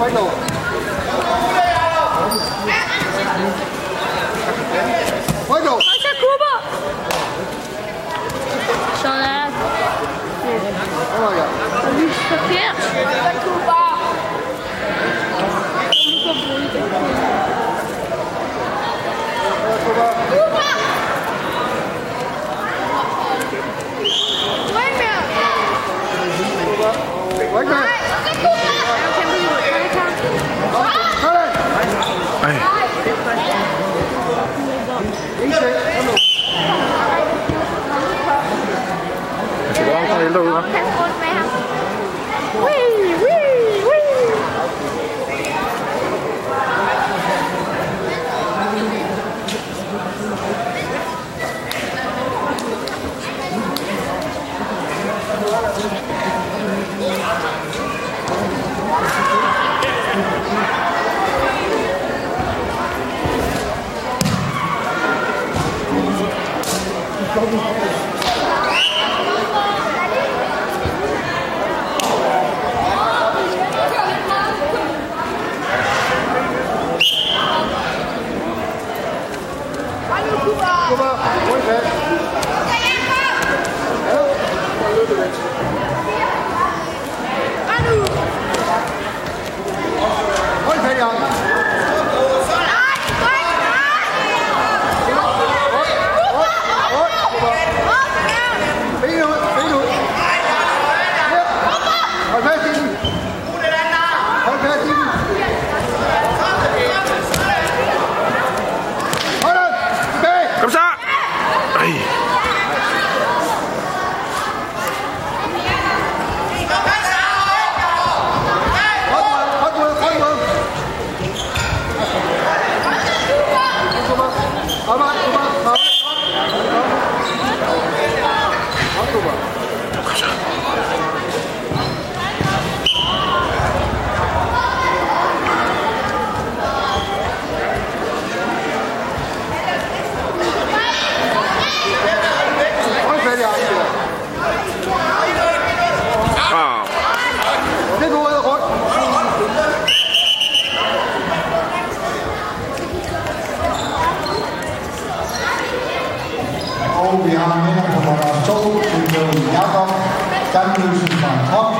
ファイト đến đâu không? châu cùng đường Gia Công, Trăn Như Sinh Bản Thóc,